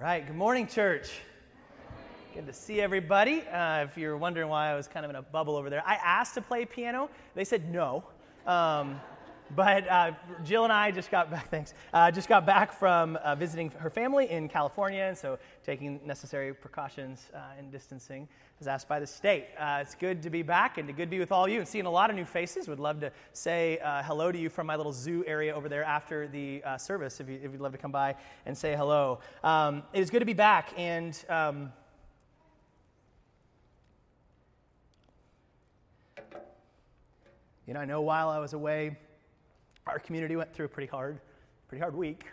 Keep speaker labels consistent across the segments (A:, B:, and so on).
A: All right, good morning, church. Good to see everybody. Uh, if you're wondering why I was kind of in a bubble over there, I asked to play piano. They said no. Um, but uh, Jill and I just got back. Thanks. Uh, just got back from uh, visiting her family in California, and so taking necessary precautions uh, in distancing as asked by the state. Uh, it's good to be back and to good to be with all of you and seeing a lot of new faces. Would love to say uh, hello to you from my little zoo area over there after the service. If, you, would love to come by and say hello, um, it is good to be back and. Um, you know, I know while I was away, our community went through a pretty hard, pretty hard week.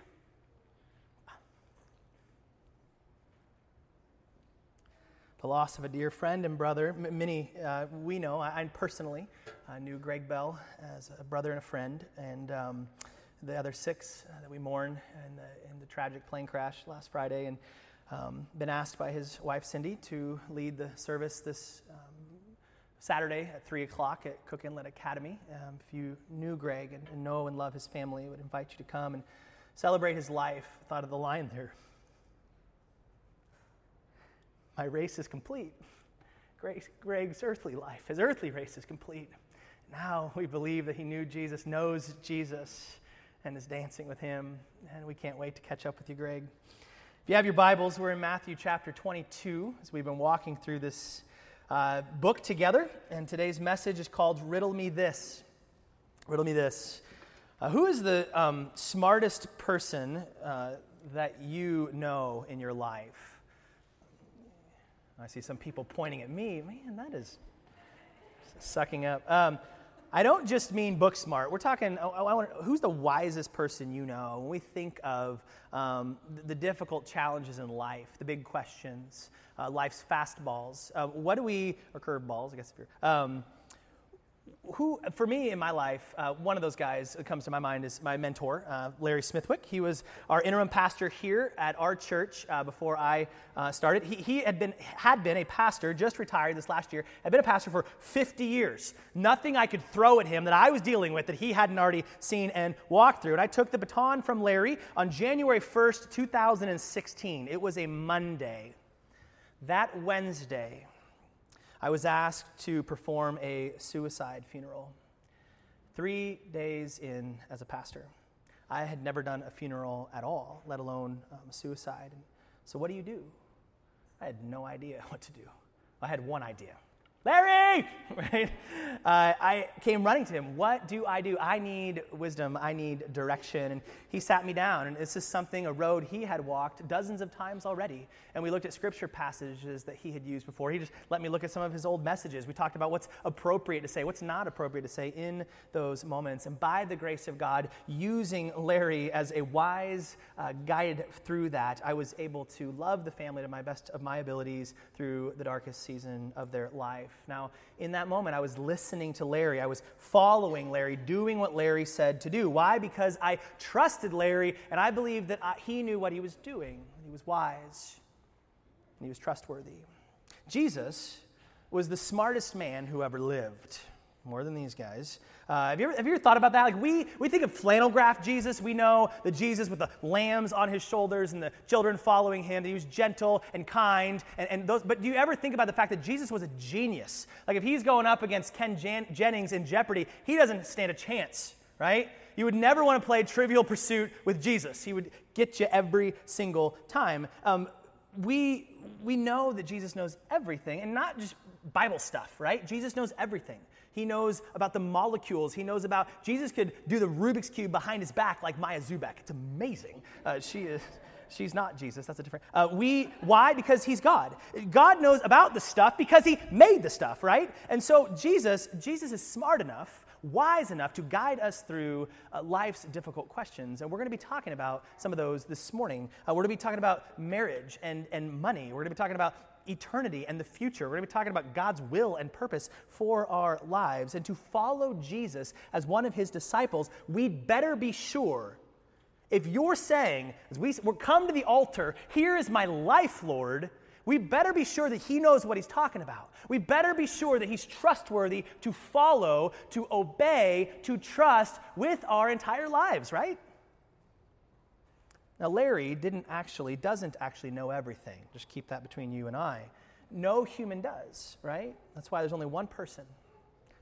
A: The loss of a dear friend and brother. Many uh, we know, I, I personally uh, knew Greg Bell as a brother and a friend, and um, the other six uh, that we mourn in the, in the, tragic plane crash last Friday. And um, been asked by his wife Cindy to lead the service this um, Saturday at 3 o'clock at Cook Inlet Academy. Um, if you knew Greg and, and, know and love his family, I would invite you to come and celebrate his life. Thought of the line there. My race is complete. Greg's earthly life, his earthly race is complete. Now we believe that he knew Jesus, knows Jesus, and is dancing with him. And we can't wait to catch up with you, Greg. If you have your Bibles, we're in Matthew chapter 22 as we've been walking through this uh, book together, and today's message is called Riddle Me This. Riddle Me This. Uh, who is the um, smartest person uh, that you know in your life? I see some people pointing at me. Man, that is sucking up. Um, I don't just mean book smart. We're talking, I, I want, who's the wisest person you know when we think of um, the, difficult challenges in life, the big questions? uh, life's fastballs. Uh, what do we, or curveballs, I guess if you're, um, who, for me in my life, uh, one of those guys that comes to my mind is my mentor, uh, Larry Smithwick. He was our interim pastor here at our church uh, before I uh, started. He, he, had, been, had been a pastor, just retired this last year, had been a pastor for 50 years. Nothing I could throw at him that I was dealing with that he hadn't already seen and walked through. And I took the baton from Larry on January 1st, 2016. It was a Monday. That Wednesday, I was asked to perform a suicide funeral. Three days in as a pastor. I had never done a funeral at all, let alone um, suicide. So, what do you do? I had no idea what to do. I had one idea Larry! Right? Uh, I came running to him. What do I do? I need wisdom. I need direction. And he sat me down. And this is something, a road he had walked dozens of times already. And we looked at scripture passages that he had used before. He just let me look at some of his old messages. We talked about what's appropriate to say, what's not appropriate to say in those moments. And by the grace of God, using Larry as a wise uh, guide through that, I was able to love the family to my best of my abilities through the darkest season of their life. Now, in that moment, I was listening to Larry. I was following Larry, doing what Larry said to do. Why? Because I trusted Larry and I believed that I, he knew what he was doing. He was wise and he was trustworthy. Jesus was the smartest man who ever lived more than these guys. Uh, have, you ever, have you ever thought about that? Like we, we think of flannel graph Jesus. We know the Jesus with the lambs on his shoulders and the children following him. That he was gentle and kind. And, and those, but do you ever think about the fact that Jesus was a genius? Like if he's going up against Ken Jan- Jennings in Jeopardy, he doesn't stand a chance, right? You would never want to play Trivial Pursuit with Jesus. He would get you every single time. Um, we, we know that Jesus knows everything, and not just Bible stuff, right? Jesus knows everything. He knows about the molecules. He knows about, Jesus could do the Rubik's Cube behind his back like Maya Zubek. It's amazing. Uh, she is. She's not Jesus. That's a different. Uh, we why? Because he's God. God knows about the stuff because he made the stuff, right? And so Jesus, Jesus is smart enough, wise enough to guide us through uh, life's difficult questions. And we're going to be talking about some of those this morning. Uh, we're going to be talking about marriage and and money. We're going to be talking about eternity and the future. We're going to be talking about God's will and purpose for our lives. And to follow Jesus as one of his disciples, we'd better be sure. If you're saying, as we come to the altar, here is my life, Lord, we better be sure that he knows what he's talking about. We better be sure that he's trustworthy to follow, to obey, to trust with our entire lives, right? Now, Larry didn't actually, doesn't actually know everything. Just keep that between you and I. No human does, right? That's why there's only one person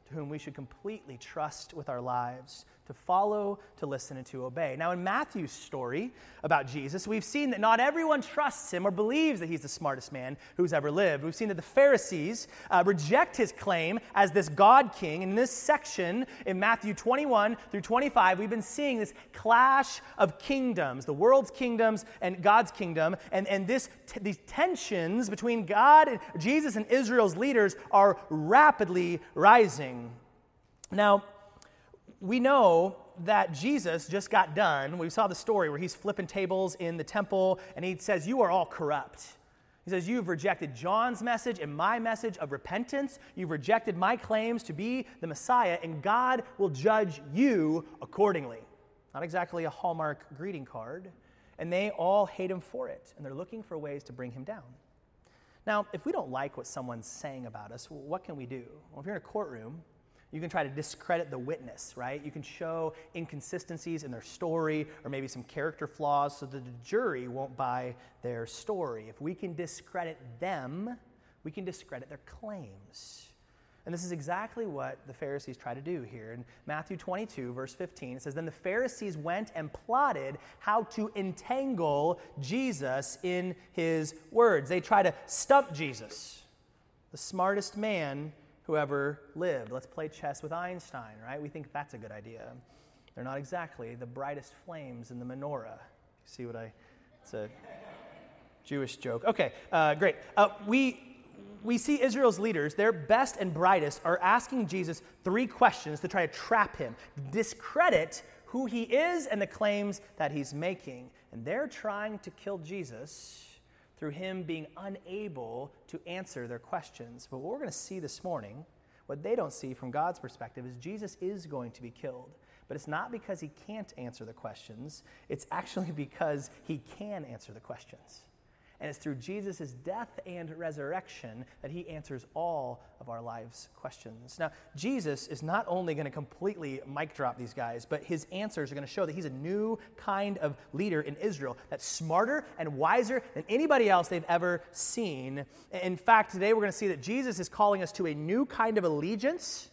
A: to whom we should completely trust with our lives, to follow, to listen, and to obey. Now, in Matthew's story about Jesus, we've seen that not everyone trusts him or believes that he's the smartest man who's ever lived. We've seen that the Pharisees uh, reject his claim as this God king. And In this section, in Matthew 21 through 25, we've been seeing this clash of kingdoms, the world's kingdoms and God's kingdom. And, and this, t- these tensions between God and Jesus and Israel's leaders are rapidly rising. Now, we know that Jesus just got done. We saw the story where he's flipping tables in the temple and he says, You are all corrupt. He says, You've rejected John's message and my message of repentance. You've rejected my claims to be the Messiah, and God will judge you accordingly. Not exactly a Hallmark greeting card. And they all hate him for it, and they're looking for ways to bring him down. Now, if we don't like what someone's saying about us, what can we do? Well, if you're in a courtroom you can try to discredit the witness, right? You can show inconsistencies in their story or maybe some character flaws so that the jury won't buy their story. If we can discredit them, we can discredit their claims. And this is exactly what the Pharisees try to do here. In Matthew 22, verse 15, it says, Then the Pharisees went and plotted how to entangle Jesus in his words. They try to stump Jesus, the smartest man who ever lived. Let's play chess with Einstein, right? We think that's a good idea. They're not exactly the brightest flames in the menorah. See what I, it's a Jewish joke. Okay, uh, great. Uh, we, we see Israel's leaders, their best and brightest, are asking Jesus three questions to try to trap him, discredit who he is and the claims that he's making. And they're trying to kill Jesus through him being unable to answer their questions. But what we're going to see this morning, what they don't see from God's perspective, is Jesus is going to be killed. But it's not because he can't answer the questions, it's actually because he can answer the questions. And it's through Jesus' death and resurrection that he answers all of our lives' questions. Now, Jesus is not only going to completely mic drop these guys, but his answers are going to show that he's a new kind of leader in Israel that's smarter and wiser than anybody else they've ever seen. In fact, today we're going to see that Jesus is calling us to a new kind of allegiance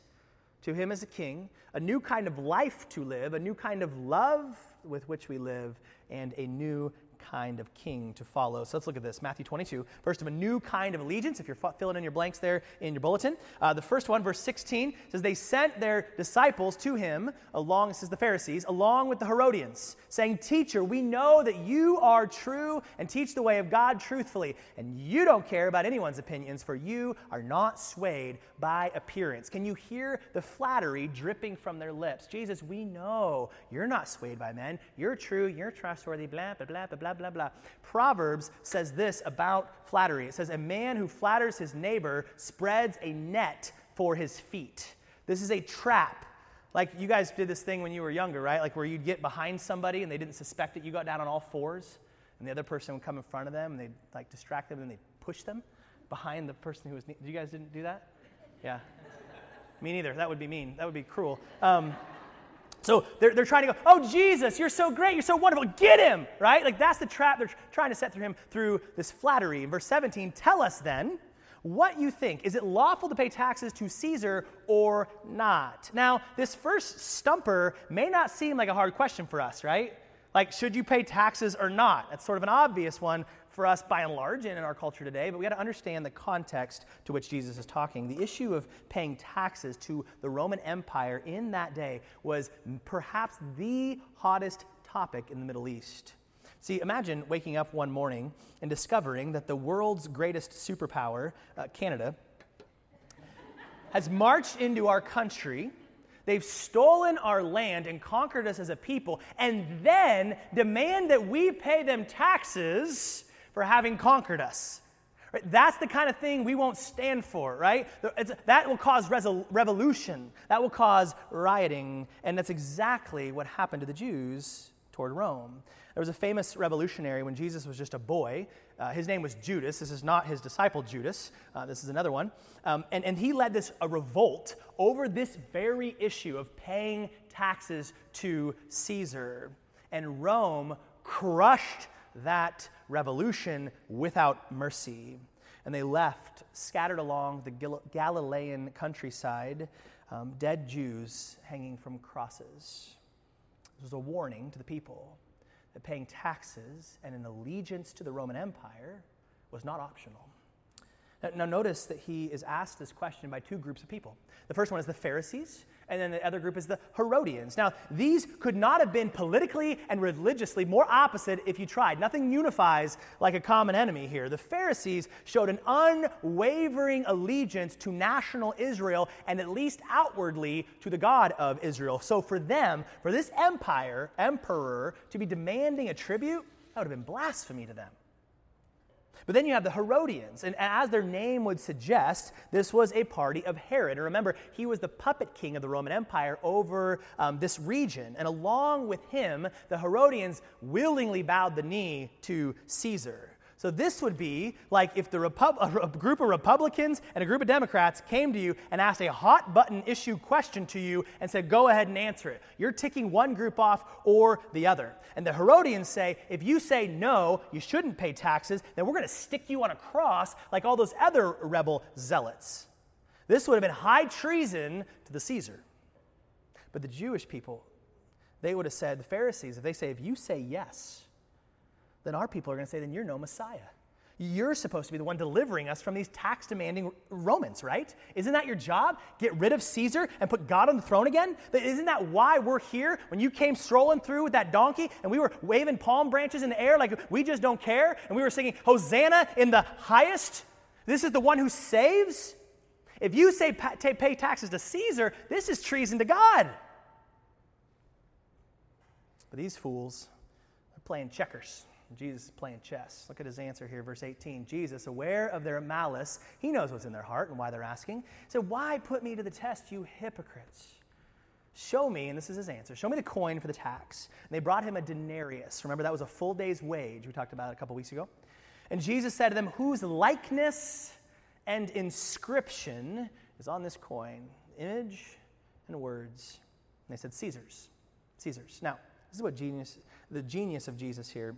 A: to him as a king, a new kind of life to live, a new kind of love with which we live, and a new kind of king to follow. So let's look at this Matthew 22. First of a new kind of allegiance, if you're filling in your blanks there in your bulletin. Uh, the first one, verse 16, says, They sent their disciples to him, along, is the Pharisees, along with the Herodians, saying, Teacher, we know that you are true and teach the way of God truthfully, and you don't care about anyone's opinions, for you are not swayed by appearance. Can you hear the flattery dripping from their lips? Jesus, we know you're not swayed by men. You're true, you're trustworthy, blah, blah, blah, blah, blah blah, blah. Proverbs says this about flattery it says, A man who flatters his neighbor spreads a net for his feet. This is a trap. Like you guys did this thing when you were younger, right? Like where you'd get behind somebody and they didn't suspect it. You got down on all fours, and the other person would come in front of them and they'd like distract them and they'd push them behind the person who was. You guys didn't do that? Yeah. Me neither. That would be mean. That would be cruel. Um, so they're, they're trying to go, oh, Jesus, you're so great, you're so wonderful, get him, right? Like that's the trap they're trying to set through him through this flattery. In verse 17, tell us then what you think. Is it lawful to pay taxes to Caesar or not? Now, this first stumper may not seem like a hard question for us, right? Like, should you pay taxes or not? That's sort of an obvious one for us by and large and in our culture today, but we got to understand the context to which Jesus is talking. The issue of paying taxes to the Roman Empire in that day was perhaps the hottest topic in the Middle East. See, imagine waking up one morning and discovering that the world's greatest superpower, uh, Canada, has marched into our country. They've stolen our land and conquered us as a people, and then demand that we pay them taxes for having conquered us. Right? That's the kind of thing we won't stand for, right? It's, that will cause resol- revolution. That will cause rioting. And that's exactly what happened to the Jews toward Rome. There was a famous revolutionary when Jesus was just a boy. Uh, his name was Judas. This is not his disciple Judas. Uh, this is another one. Um, and, and he led this a revolt over this very issue of paying taxes to Caesar. And Rome crushed that revolution without mercy. And they left, scattered along the Galilean countryside, um, dead Jews hanging from crosses. This was a warning to the people that paying taxes and an allegiance to the Roman Empire was not optional. Now, notice that he is asked this question by two groups of people. The first one is the Pharisees, and then the other group is the Herodians. Now, these could not have been politically and religiously more opposite if you tried. Nothing unifies like a common enemy here. The Pharisees showed an unwavering allegiance to national Israel and at least outwardly to the God of Israel. So, for them, for this empire, emperor, to be demanding a tribute, that would have been blasphemy to them. But then you have the Herodians, and as their name would suggest, this was a party of Herod. And remember, he was the puppet king of the Roman Empire over um, this region. And along with him, the Herodians willingly bowed the knee to Caesar. So this would be like if the a group of Republicans and a group of Democrats came to you and asked a hot button issue question to you and said, go ahead and answer it. You're ticking one group off or the other. And the Herodians say, if you say no, you shouldn't pay taxes, then we're going to stick you on a cross like all those other rebel zealots. This would have been high treason to the Caesar. But the Jewish people, they would have said, the Pharisees, if they say, if you say yes, then our people are going to say, then you're no Messiah. You're supposed to be the one delivering us from these tax demanding Romans, right? Isn't that your job? Get rid of Caesar and put God on the throne again? Isn't that why we're here? When you came strolling through with that donkey and we were waving palm branches in the air like we just don't care, and we were singing, Hosanna in the highest? This is the one who saves? If you say pay taxes to Caesar, this is treason to God. But these fools are playing checkers. Jesus is playing chess. Look at his answer here, verse 18. Jesus, aware of their malice, he knows what's in their heart and why they're asking, said, Why put me to the test, you hypocrites? Show me, and this is his answer, show me the coin for the tax. And they brought him a denarius. Remember, that was a full day's wage we talked about a couple weeks ago. And Jesus said to them, Whose likeness and inscription is on this coin? Image and words. And they said, Caesar's. Caesar's. Now, this is what genius, the genius of Jesus here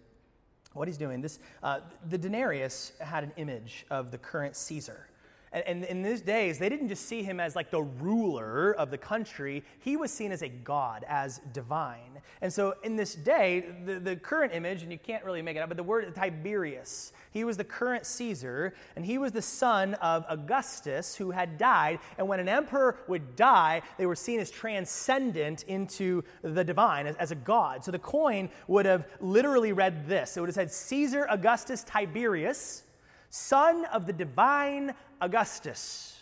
A: what he's doing this uh, the denarius had an image of the current caesar and, and, in these days they didn't just see him as like the ruler of the country he was seen as a god as divine and so in this day the, the current image and you can't really make it up but the word tiberius he was the current Caesar, and he was the son of Augustus who had died. And when an emperor would die, they were seen as transcendent into the divine, as, as a god. So the coin would have literally read this it would have said Caesar Augustus Tiberius, son of the divine Augustus,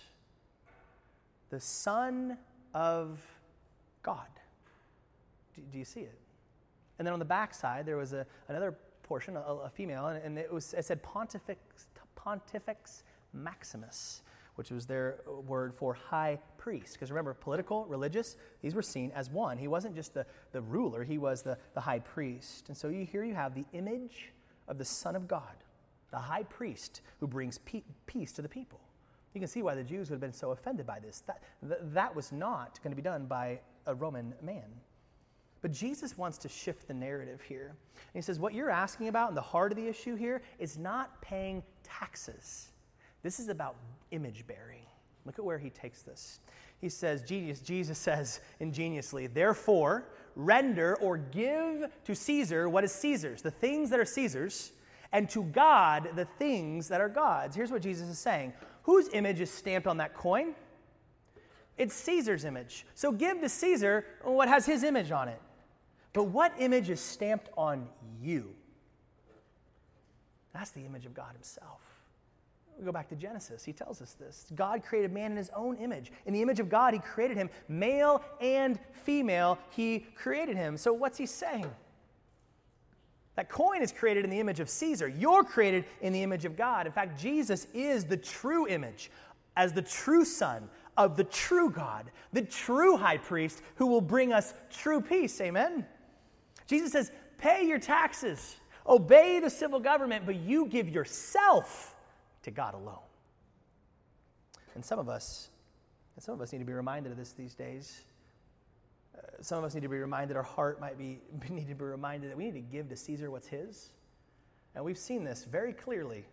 A: the son of God. Do, do you see it? And then on the backside, there was a, another portion, a, a female, and, and, it, was, it said Pontifex, Pontifex Maximus, which was their word for high priest. Because remember, political, religious, these were seen as one. He wasn't just the, the ruler, he was the, the high priest. And so you, here you have the image of the Son of God, the high priest who brings pe- peace to the people. You can see why the Jews would have been so offended by this. That, that was not going to be done by a Roman man. But Jesus wants to shift the narrative here. And he says, What you're asking about in the heart of the issue here is not paying taxes. This is about image bearing. Look at where he takes this. He says, Jesus, Jesus says ingeniously, therefore, render or give to Caesar what is Caesar's, the things that are Caesar's, and to God the things that are God's. Here's what Jesus is saying Whose image is stamped on that coin? It's Caesar's image. So give to Caesar what has his image on it. But what image is stamped on you? That's the image of God Himself. We go back to Genesis. He tells us this. God created man in his own image. In the image of God, he created him. Male and female, he created him. So what's he saying? That coin is created in the image of Caesar. You're created in the image of God. In fact, Jesus is the true image as the true son of the true God, the true high priest who will bring us true peace. Amen. Jesus says, pay your taxes, obey the civil government, but you give yourself to God alone. And some of us, and some of us need to be reminded of this these days. Uh, some of us need to be reminded, our heart might be, need to be reminded that we need to give to Caesar what's his. And we've seen this very clearly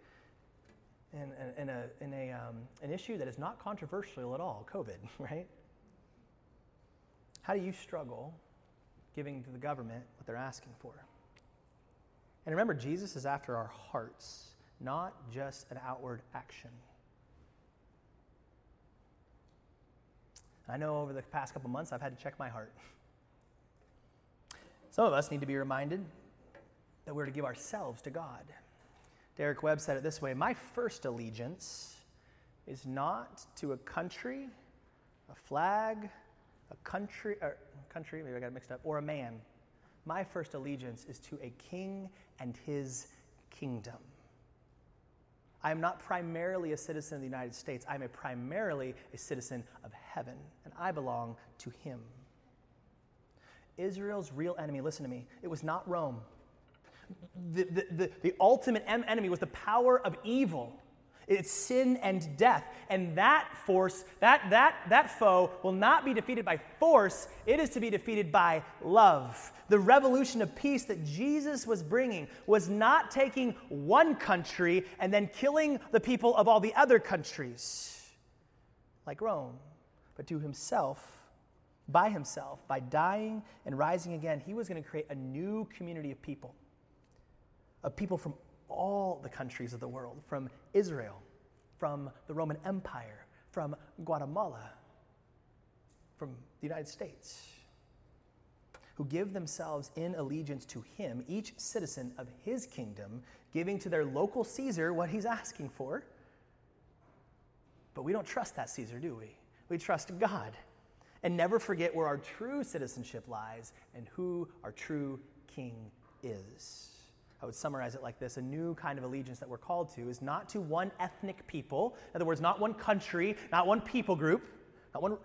A: in, in, a, in a, um, an issue that is not controversial at all COVID, right? How do you struggle giving to the government what they're asking for? And remember, Jesus is after our hearts, not just an outward action. I know over the past couple months I've had to check my heart. Some of us need to be reminded that we're to give ourselves to God. Derek Webb said it this way My first allegiance is not to a country, a flag, a country, or country, maybe I got it mixed up, or a man. My first allegiance is to a king and his kingdom. I am not primarily a citizen of the United States. I'm a primarily a citizen of heaven, and I belong to him. Israel's real enemy, listen to me, it was not Rome. The, the, the, the ultimate enemy was the power of evil. It's sin and death. And that force, that, that, that foe will not be defeated by force, it is to be defeated by love. The revolution of peace that Jesus was bringing was not taking one country and then killing the people of all the other countries, like Rome, but to himself by himself, by dying and rising again, he was going to create a new community of people, of people from all the countries of the world, from Israel, from the Roman Empire, from Guatemala, from the United States, who give themselves in allegiance to him, each citizen of his kingdom, giving to their local Caesar what he's asking for. But we don't trust that Caesar, do we? We trust God. And never forget where our true citizenship lies and who our true king is. I would summarize it like this a new kind of allegiance that we're called to is not to one ethnic people, in other words, not one country, not one people group, not one,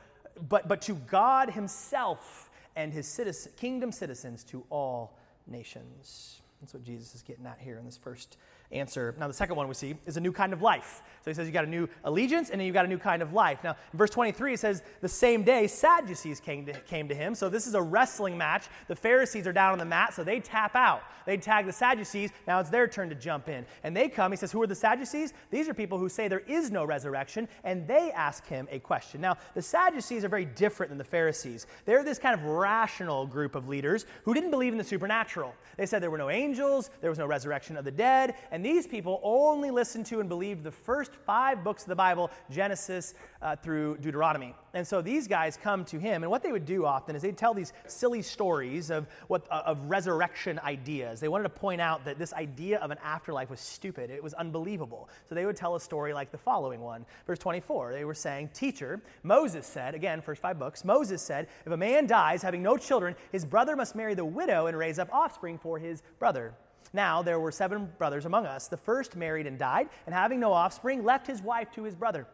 A: but, but to God Himself and His citizen, kingdom citizens to all nations. That's what Jesus is getting at here in this first answer. Now, the second one we see is a new kind of life. So he says you got a new allegiance and then you got a new kind of life. Now, in verse 23, it says, The same day Sadducees came to, came to him. So this is a wrestling match. The Pharisees are down on the mat, so they tap out. They tag the Sadducees. Now it's their turn to jump in. And they come. He says, Who are the Sadducees? These are people who say there is no resurrection, and they ask him a question. Now, the Sadducees are very different than the Pharisees. They're this kind of rational group of leaders who didn't believe in the supernatural. They said there were no angels, there was no resurrection of the dead, and these people only listened to and believed the first five books of the Bible, Genesis uh, through Deuteronomy. And so these guys come to him, and what they would do often is they'd tell these silly stories of, what, uh, of resurrection ideas. They wanted to point out that this idea of an afterlife was stupid, it was unbelievable. So they would tell a story like the following one. Verse 24, they were saying, Teacher, Moses said, again, first five books, Moses said, if a man dies having no children, his brother must marry the widow and raise up offspring for his brother. Now there were seven brothers among us. The first married and died, and having no offspring, left his wife to his brother.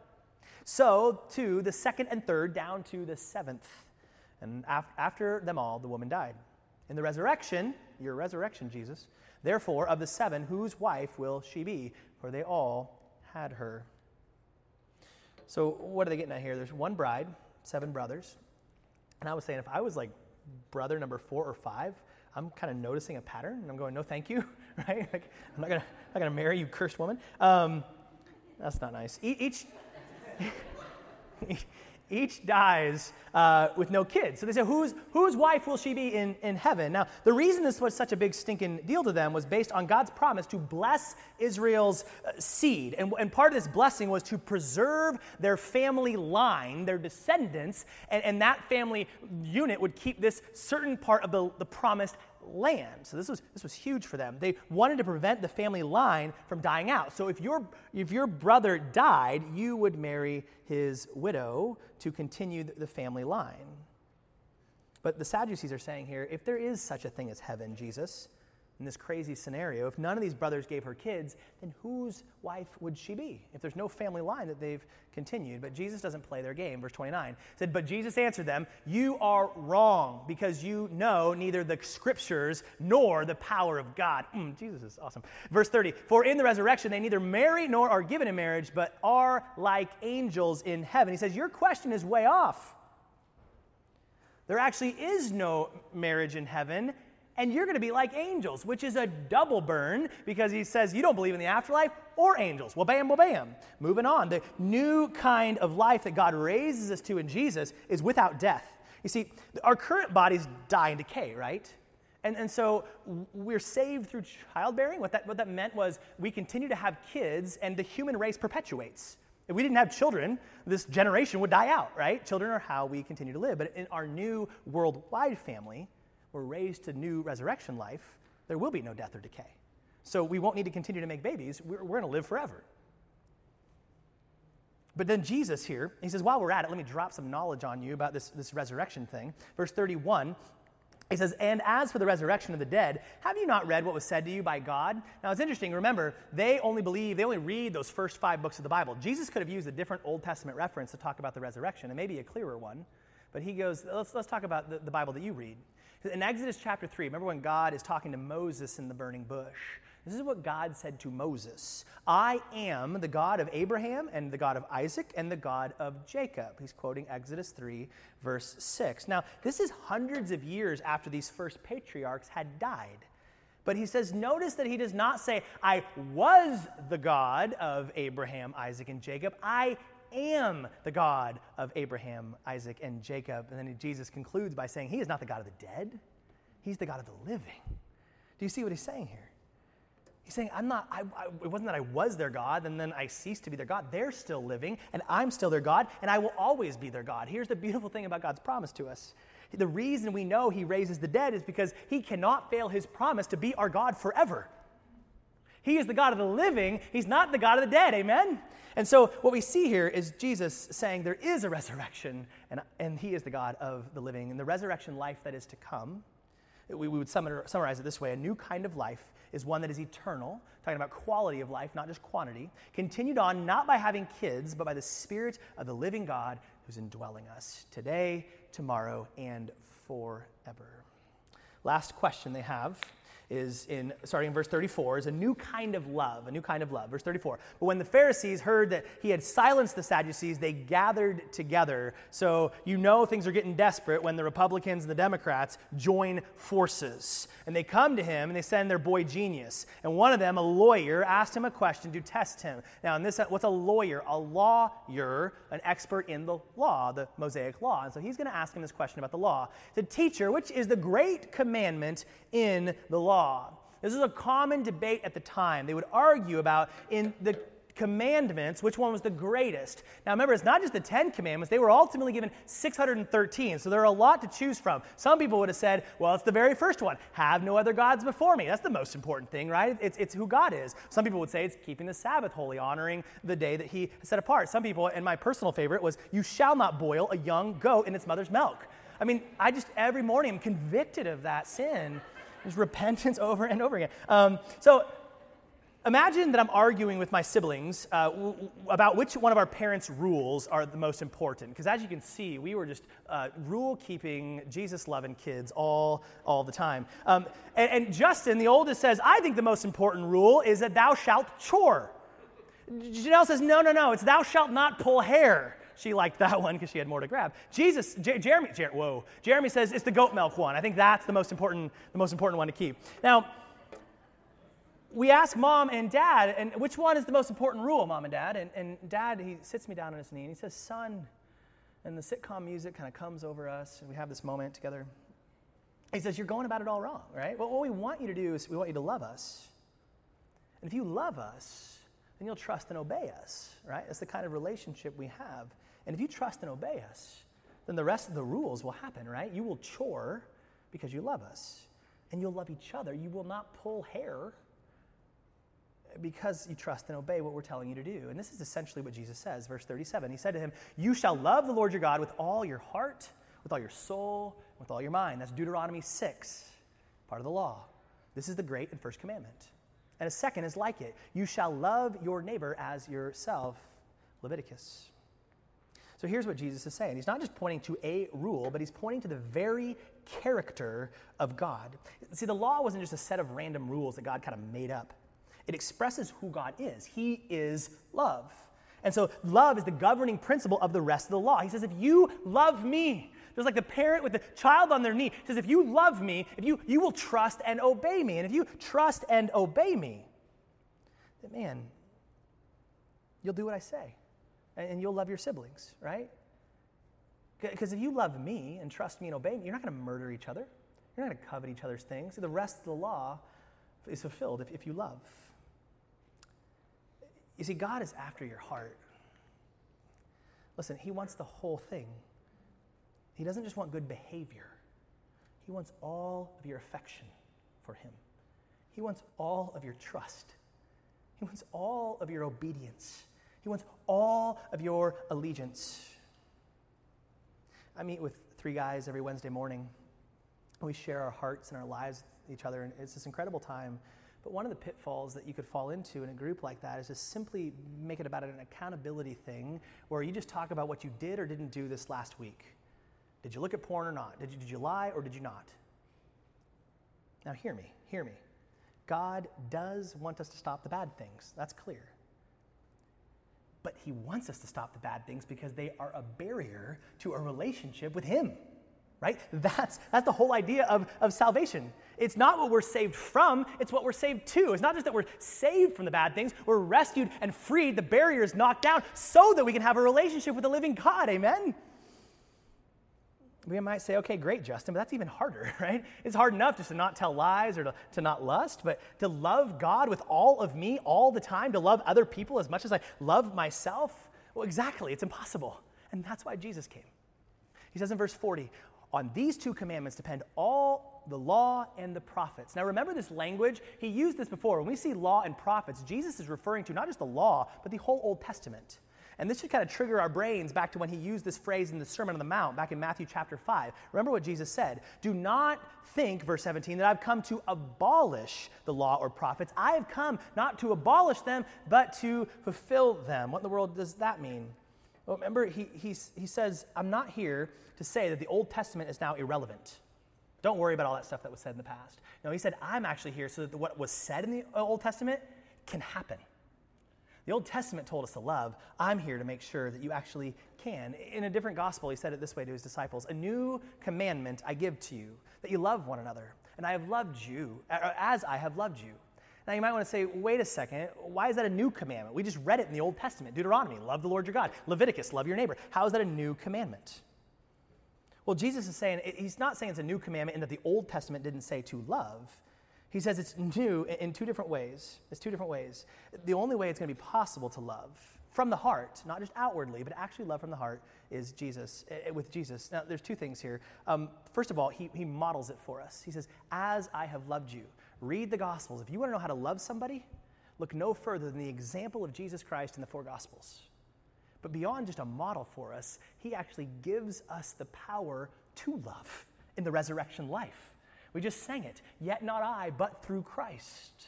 A: So, to the second and third, down to the seventh. And af- after them all, the woman died. In the resurrection, your resurrection, Jesus, therefore, of the seven, whose wife will she be? For they all had her. So, what are they getting at here? There's one bride, seven brothers. And I was saying, if I was like brother number four or five, I'm kind of noticing a pattern, and I'm going, no, thank you, right? Like, I'm not gonna, not gonna marry you, cursed woman. Um, that's not nice. each, each dies uh, with no kids. So they say, whose, whose wife will she be in, in heaven? Now, the reason this was such a big stinking deal to them was based on God's promise to bless Israel's uh, seed. And, and part of this blessing was to preserve their family line, their descendants, and, and that family unit would keep this certain part of the, the promised land. So this was, this was huge for them. They wanted to prevent the family line from dying out. So if your, if your brother died, you would marry his widow to continue the family line. But the Sadducees are saying here if there is such a thing as heaven, Jesus, in this crazy scenario, if none of these brothers gave her kids, then whose wife would she be? If there's no family line that they've continued. But Jesus doesn't play their game. Verse 29 said, But Jesus answered them, You are wrong, because you know neither the scriptures nor the power of God. Mm, Jesus is awesome. Verse 30 For in the resurrection they neither marry nor are given in marriage, but are like angels in heaven. He says, Your question is way off. There actually is no marriage in heaven, and you're going to be like angels, which is a double burn because he says you don't believe in the afterlife or angels. Well, bam, well, bam. Moving on. The new kind of life that God raises us to in Jesus is without death. You see, our current bodies die and decay, right? And, and so we're saved through childbearing. What that, what that meant was we continue to have kids, and the human race perpetuates. If we didn't have children, this generation would die out, right? Children are how we continue to live. But in our new worldwide family, we're raised to new resurrection life, there will be no death or decay. So we won't need to continue to make babies. We're, we're going to live forever. But then Jesus here, he says, while we're at it, let me drop some knowledge on you about this, this resurrection thing. Verse 31, he says, And as for the resurrection of the dead, have you not read what was said to you by God? Now it's interesting, remember, they only believe, they only read those first five books of the Bible. Jesus could have used a different Old Testament reference to talk about the resurrection, and maybe a clearer one. But he goes, let's, let's talk about the, the Bible that you read. In Exodus chapter 3, remember when God is talking to Moses in the burning bush? This is what God said to Moses I am the God of Abraham and the God of Isaac and the God of Jacob. He's quoting Exodus 3, verse 6. Now, this is hundreds of years after these first patriarchs had died. But he says, notice that he does not say, I was the God of Abraham, Isaac, and Jacob. I am the God of Abraham, Isaac, and Jacob. And then Jesus concludes by saying, He is not the God of the dead, He's the God of the living. Do you see what he's saying here? He's saying, I'm not, I, I, it wasn't that I was their God and then I ceased to be their God. They're still living and I'm still their God and I will always be their God. Here's the beautiful thing about God's promise to us. The reason we know he raises the dead is because he cannot fail his promise to be our God forever. He is the God of the living, he's not the God of the dead. Amen? And so, what we see here is Jesus saying there is a resurrection, and, and He is the God of the living. And the resurrection life that is to come, we, we would summarize it this way a new kind of life is one that is eternal, talking about quality of life, not just quantity, continued on not by having kids, but by the Spirit of the living God who's indwelling us today, tomorrow, and forever. Last question they have is in starting in verse 34 is a new kind of love a new kind of love. Verse 34 but when the pharisees heard that he had silenced the sadducees they gathered together. So you know things are getting desperate when the republicans and the democrats join forces. And they come to him and they send their boy genius. And one of them a lawyer asked him a question to test him. Now in this what's a lawyer? A lawyer an expert in the law the mosaic law. And so he's going to ask him this question about the law. The teacher which is the great commandment in the law law. This is a common debate at the time. They would argue about in the commandments, which one was the greatest. Now remember, it's not just the Ten Commandments, they were ultimately given 613, so there are a lot to choose from. Some people would have said, well, it's the very first one have no other gods before me. That's the most important thing, right? It's, it's who God is. Some people would say it's keeping the Sabbath holy, honoring the day that He set apart. Some people, and my personal favorite was, you shall not boil a young goat in its mother's milk. I mean, I just every morning am convicted of that sin there's repentance over and over again. Um, so imagine that I'm arguing with my siblings uh, w- w- about which one of our parents' rules are the most important. Because as you can see, we were just uh, rule keeping, Jesus loving kids all, all the time. Um, and, and Justin, the oldest, says, I think the most important rule is that thou shalt chore. Janelle says, No, no, no, it's thou shalt not pull hair. She liked that one because she had more to grab. Jesus, J- Jeremy, Jer- whoa, Jeremy says it's the goat milk one. I think that's the most important, the most important one to keep. Now, we ask mom and dad, and which one is the most important rule, mom and dad? And, and dad, he sits me down on his knee and he says, son, and the sitcom music kind of comes over us, and we have this moment together. He says, You're going about it all wrong, right? Well, what we want you to do is we want you to love us. And if you love us, then you'll trust and obey us, right? That's the kind of relationship we have. And if you trust and obey us, then the rest of the rules will happen, right? You will chore because you love us, and you'll love each other. You will not pull hair because you trust and obey what we're telling you to do. And this is essentially what Jesus says, verse 37. He said to him, You shall love the Lord your God with all your heart, with all your soul, with all your mind. That's Deuteronomy 6, part of the law. This is the great and first commandment. And a second is like it You shall love your neighbor as yourself, Leviticus. So here's what Jesus is saying. He's not just pointing to a rule, but he's pointing to the very character of God. See, the law wasn't just a set of random rules that God kind of made up, it expresses who God is. He is love. And so, love is the governing principle of the rest of the law. He says, if you love me, There's like the parent with the child on their knee. Says, if you love me, if you, you will trust and obey me. And if you trust and obey me, then man, you'll do what I say. And you'll love your siblings, right? Because if you love me and trust me and obey me, you're not going to murder each other. You're not going to covet each other's things. The rest of the law is fulfilled if, if you love. You see, God is after your heart. Listen, He wants the whole thing. He doesn't just want good behavior, He wants all of your affection for Him. He wants all of your trust. He wants all of your obedience. He wants all of your allegiance. I meet with three guys every Wednesday morning. We share our hearts and our lives with each other, and it's this incredible time. But one of the pitfalls that you could fall into in a group like that is to simply make it about an accountability thing where you just talk about what you did or didn't do this last week. Did you look at porn or not? Did you, did you lie or did you not? Now, hear me, hear me. God does want us to stop the bad things. That's clear. But He wants us to stop the bad things because they are a barrier to a relationship with Him right? That's, that's the whole idea of, of salvation. It's not what we're saved from, it's what we're saved to. It's not just that we're saved from the bad things, we're rescued and freed, the barriers knocked down so that we can have a relationship with the living God. Amen? We might say, okay, great, Justin, but that's even harder, right? It's hard enough just to not tell lies or to, to not lust, but to love God with all of me all the time, to love other people as much as I love myself. Well, exactly, it's impossible. And that's why Jesus came. He says in verse 40, on these two commandments depend all the law and the prophets. Now, remember this language? He used this before. When we see law and prophets, Jesus is referring to not just the law, but the whole Old Testament. And this should kind of trigger our brains back to when he used this phrase in the Sermon on the Mount, back in Matthew chapter 5. Remember what Jesus said Do not think, verse 17, that I've come to abolish the law or prophets. I have come not to abolish them, but to fulfill them. What in the world does that mean? Well, remember, he, he, he says, I'm not here to say that the Old Testament is now irrelevant. Don't worry about all that stuff that was said in the past. No, he said, I'm actually here so that what was said in the Old Testament can happen. The Old Testament told us to love. I'm here to make sure that you actually can. In a different gospel, he said it this way to his disciples A new commandment I give to you, that you love one another. And I have loved you uh, uh, as I have loved you. Now, you might want to say, wait a second, why is that a new commandment? We just read it in the Old Testament Deuteronomy, love the Lord your God. Leviticus, love your neighbor. How is that a new commandment? Well, Jesus is saying, he's not saying it's a new commandment in that the Old Testament didn't say to love. He says it's new in two different ways. It's two different ways. The only way it's going to be possible to love from the heart, not just outwardly, but actually love from the heart, is Jesus, with Jesus. Now, there's two things here. Um, first of all, he, he models it for us. He says, As I have loved you. Read the Gospels. If you want to know how to love somebody, look no further than the example of Jesus Christ in the four Gospels. But beyond just a model for us, he actually gives us the power to love in the resurrection life. We just sang it, yet not I, but through Christ.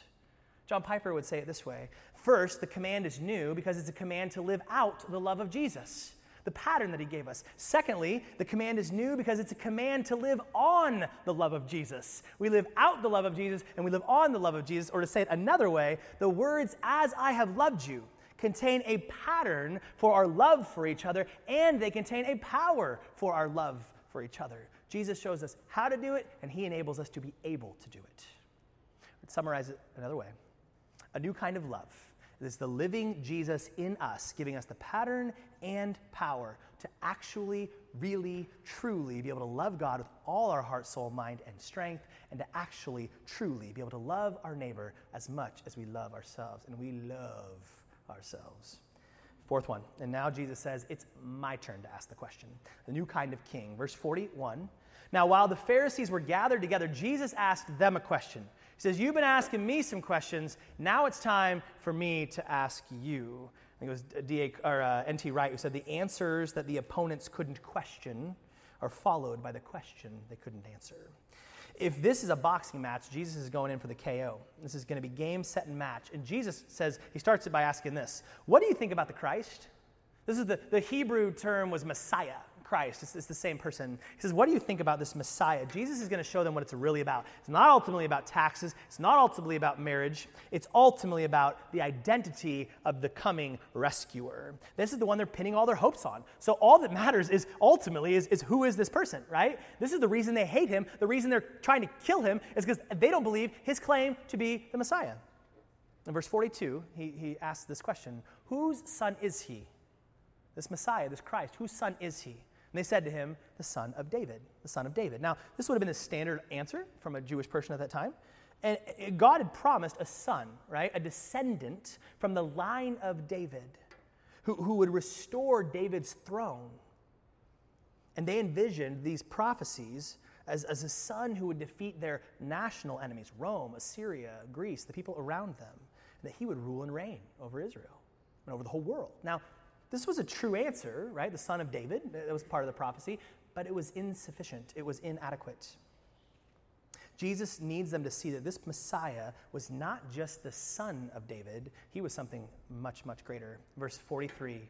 A: John Piper would say it this way First, the command is new because it's a command to live out the love of Jesus the pattern that he gave us. Secondly, the command is new because it's a command to live on the love of Jesus. We live out the love of Jesus and we live on the love of Jesus, or to say it another way, the words, as I have loved you, contain a pattern for our love for each other and they contain a power for our love for each other. Jesus shows us how to do it and he enables us to be able to do it. Let's summarize it another way a new kind of love is the living Jesus in us, giving us the pattern and power to actually, really, truly be able to love God with all our heart, soul, mind, and strength, and to actually, truly be able to love our neighbor as much as we love ourselves. And we love ourselves. Fourth one, and now Jesus says, It's my turn to ask the question. The new kind of king. Verse 41. Now, while the Pharisees were gathered together, Jesus asked them a question. He says, You've been asking me some questions. Now it's time for me to ask you. I think it was D.A. or uh, N.T. Wright who said, The answers that the opponents couldn't question are followed by the question they couldn't answer. If this is a boxing match, Jesus is going in for the KO. This is going to be game, set, and match. And Jesus says, He starts it by asking this What do you think about the Christ? This is the, the Hebrew term was Messiah. Christ. It's, it's, the same person. He says, What do you think about this Messiah? Jesus is going to show them what it's really about. It's not ultimately about taxes, it's not ultimately about marriage, it's ultimately about the identity of the coming rescuer. This is the one they're pinning all their hopes on. So all that matters is ultimately is, is who is this person, right? This is the reason they hate him. The reason they're trying to kill him is because they don't believe his claim to be the Messiah. In verse 42, he, he asks this question Whose son is he? This Messiah, this Christ, whose son is he? And they said to him, The son of David, the son of David. Now, this would have been a standard answer from a Jewish person at that time. And God had promised a son, right? A descendant from the line of David who, who would restore David's throne. And they envisioned these prophecies as, as a son who would defeat their national enemies Rome, Assyria, Greece, the people around them, and that he would rule and reign over Israel and over the whole world. Now, this was a true answer, right? The son of David, that was part of the prophecy, but it was insufficient, it was inadequate. Jesus needs them to see that this Messiah was not just the son of David, he was something much, much greater. Verse 43.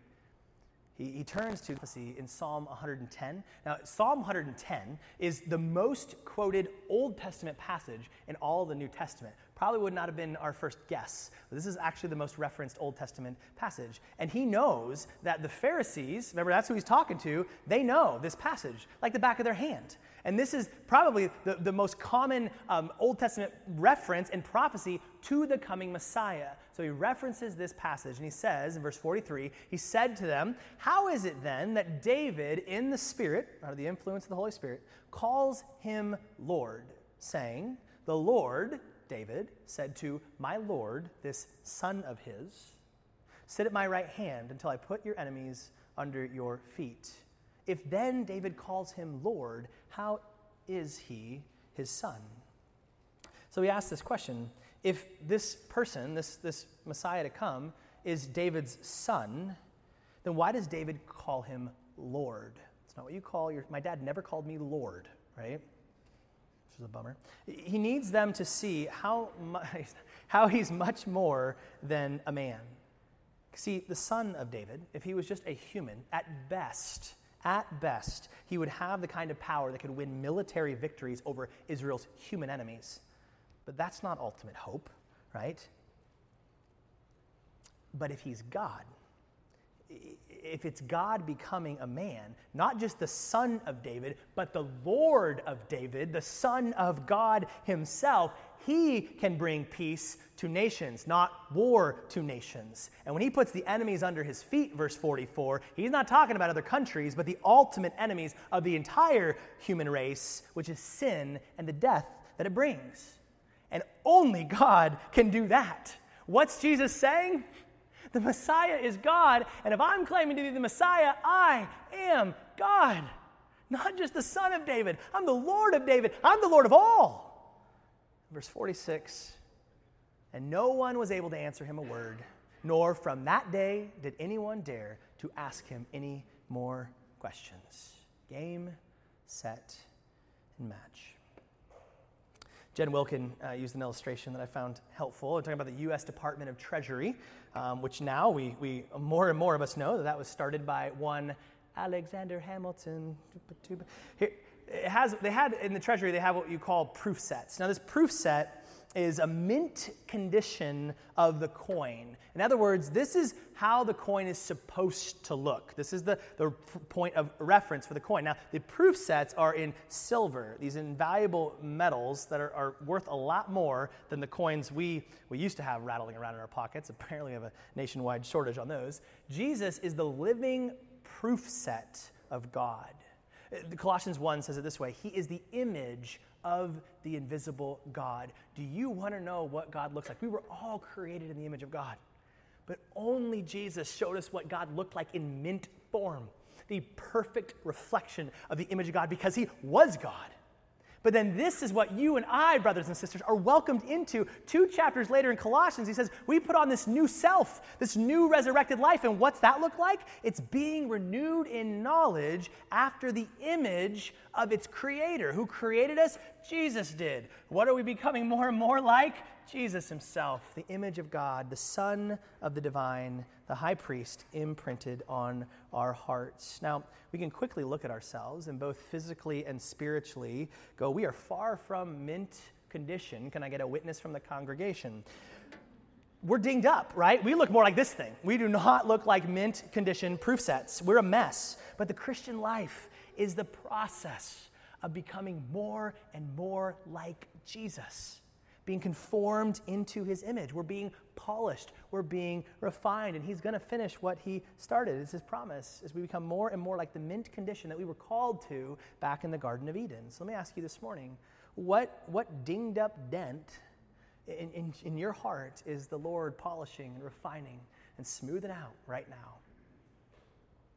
A: He, he turns to prophecy in Psalm 110. Now, Psalm 110 is the most quoted Old Testament passage in all the New Testament probably would not have been our first guess. This is actually the most referenced Old Testament passage. And he knows that the Pharisees, remember that's who he's talking to, they know this passage like the back of their hand. And this is probably the, the most common um, Old Testament reference and prophecy to the coming Messiah. So he references this passage and he says in verse 43 He said to them, How is it then that David, in the Spirit, under the influence of the Holy Spirit, calls him Lord, saying, The Lord David, said to my Lord, this son of his, Sit at my right hand until I put your enemies under your feet. If then David calls him Lord, how is he his son? So he asks this question if this person, this, this Messiah to come, is David's son, then why does David call him Lord? It's not what you call your. My dad never called me Lord, right? Is a bummer. He needs them to see how, much, how he's much more than a man. See, the son of David, if he was just a human, at best, at best, he would have the kind of power that could win military victories over Israel's human enemies. But that's not ultimate hope, right? But if he's God, if it's God becoming a man, not just the son of David, but the Lord of David, the son of God himself, he can bring peace to nations, not war to nations. And when he puts the enemies under his feet, verse 44, he's not talking about other countries, but the ultimate enemies of the entire human race, which is sin and the death that it brings. And only God can do that. What's Jesus saying? The Messiah is God, and if I'm claiming to be the Messiah, I am God. Not just the Son of David, I'm the Lord of David, I'm the Lord of all. Verse 46 And no one was able to answer him a word, nor from that day did anyone dare to ask him any more questions. Game, set, and match. Jen Wilkin uh, used an illustration that I found helpful. We're talking about the U.S. Department of Treasury, um, which now we, we more and more of us know that that was started by one Alexander Hamilton. Here, it has, they had in the Treasury, they have what you call proof sets. Now, this proof set is a mint condition of the coin. In other words, this is how the coin is supposed to look. This is the, the point of reference for the coin. Now, the proof sets are in silver, these invaluable metals that are, are worth a lot more than the coins we, we used to have rattling around in our pockets. Apparently, we have a nationwide shortage on those. Jesus is the living proof set of God. Colossians 1 says it this way He is the image of the invisible God. Do you want to know what God looks like? We were all created in the image of God, but only Jesus showed us what God looked like in mint form, the perfect reflection of the image of God because he was God. But then this is what you and I, brothers and sisters, are welcomed into. Two chapters later in Colossians, he says, We put on this new self, this new resurrected life. And what's that look like? It's being renewed in knowledge after the image of its creator. Who created us? Jesus did. What are we becoming more and more like? Jesus himself, the image of God, the Son of the divine, the high priest imprinted on our hearts. Now, we can quickly look at ourselves and both physically and spiritually go, we are far from mint condition. Can I get a witness from the congregation? We're dinged up, right? We look more like this thing. We do not look like mint condition proof sets. We're a mess. But the Christian life is the process of becoming more and more like Jesus being conformed into his image. We're being polished. We're being refined. And he's going to finish what he started. It's his promise as we become more and more like the mint condition that we were called to back in the Garden of Eden. So let me ask you this morning what, what dinged up dent in, in, in your heart is the Lord polishing and refining and smoothing out right now?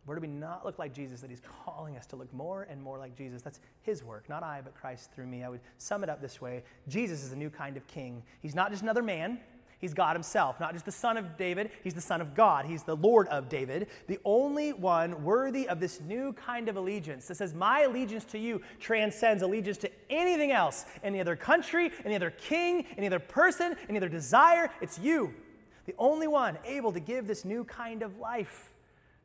A: Where do we not look like Jesus that he's calling us to look more and more like Jesus? That's his work, not I, but Christ through me. I would sum it up this way Jesus is a new kind of king. He's not just another man, he's God himself. Not just the son of David, he's the son of God. He's the Lord of David, the only one worthy of this new kind of allegiance that says, My allegiance to you transcends allegiance to anything else, any other country, any other king, any other person, any other desire. It's you, the only one able to give this new kind of life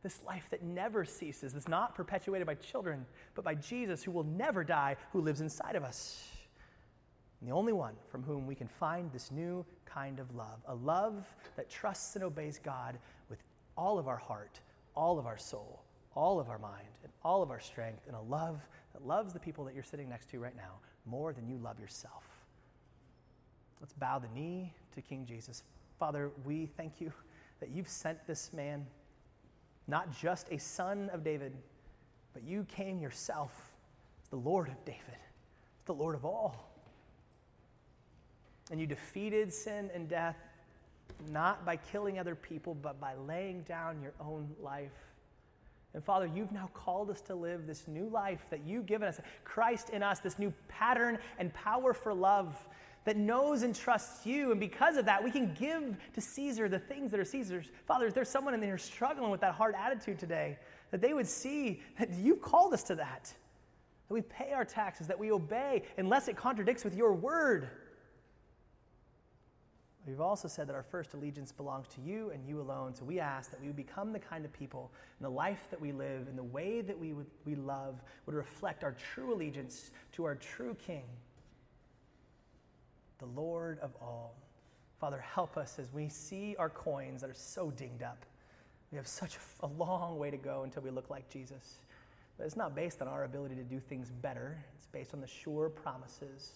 A: this life that never ceases, that's not perpetuated by children, but by Jesus who will never die, who lives inside of us. And the only one from whom we can find this new kind of love a love that trusts and obeys God with all of our heart, all of our soul, all of our mind, and all of our strength, and a love that loves the people that you're sitting next to right now more than you love yourself. Let's bow the knee to King Jesus. Father, we thank you that you've sent this man not just a son of David, but you came yourself as the Lord of David, as the Lord of all. And you defeated sin and death not by killing other people, but by laying down your own life. And Father, you've now called us to live this new life that you've given us, Christ in us, this new pattern and power for love that knows and trusts you. And because of that, we can give to Caesar the things that are Caesar's. Father, if there's someone in there struggling with that hard attitude today, that they would see that you've called us to that. That we pay our taxes, that we obey, unless it contradicts with your word. We've also said that our first allegiance belongs to you and you alone. So we ask that we would become the kind of people in the life that we live, in the way that we, would, we love, would reflect our true allegiance to our true King the Lord of all. Father, help us as we see our coins that are so dinged up. We have such a long way to go until we look like Jesus. But it's not based on our ability to do things better, it's based on the sure promises.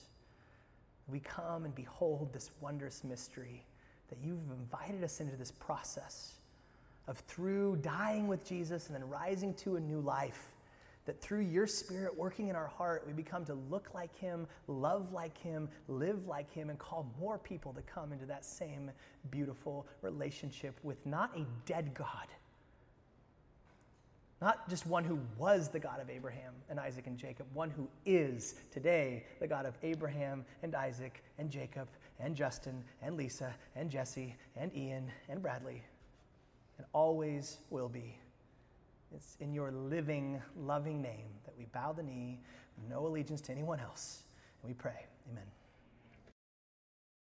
A: We come and behold this wondrous mystery that you've invited us into this process of through dying with Jesus and then rising to a new life that through your spirit working in our heart, we become to look like him, love like him, live like him, and call more people to come into that same beautiful relationship with not a dead God, not just one who was the God of Abraham and Isaac and Jacob, one who is today the God of Abraham and Isaac and Jacob and Justin and Lisa and Jesse and Ian and Bradley, and always will be. It's in your living, loving name that we bow the knee, no allegiance to anyone else. And we pray. Amen.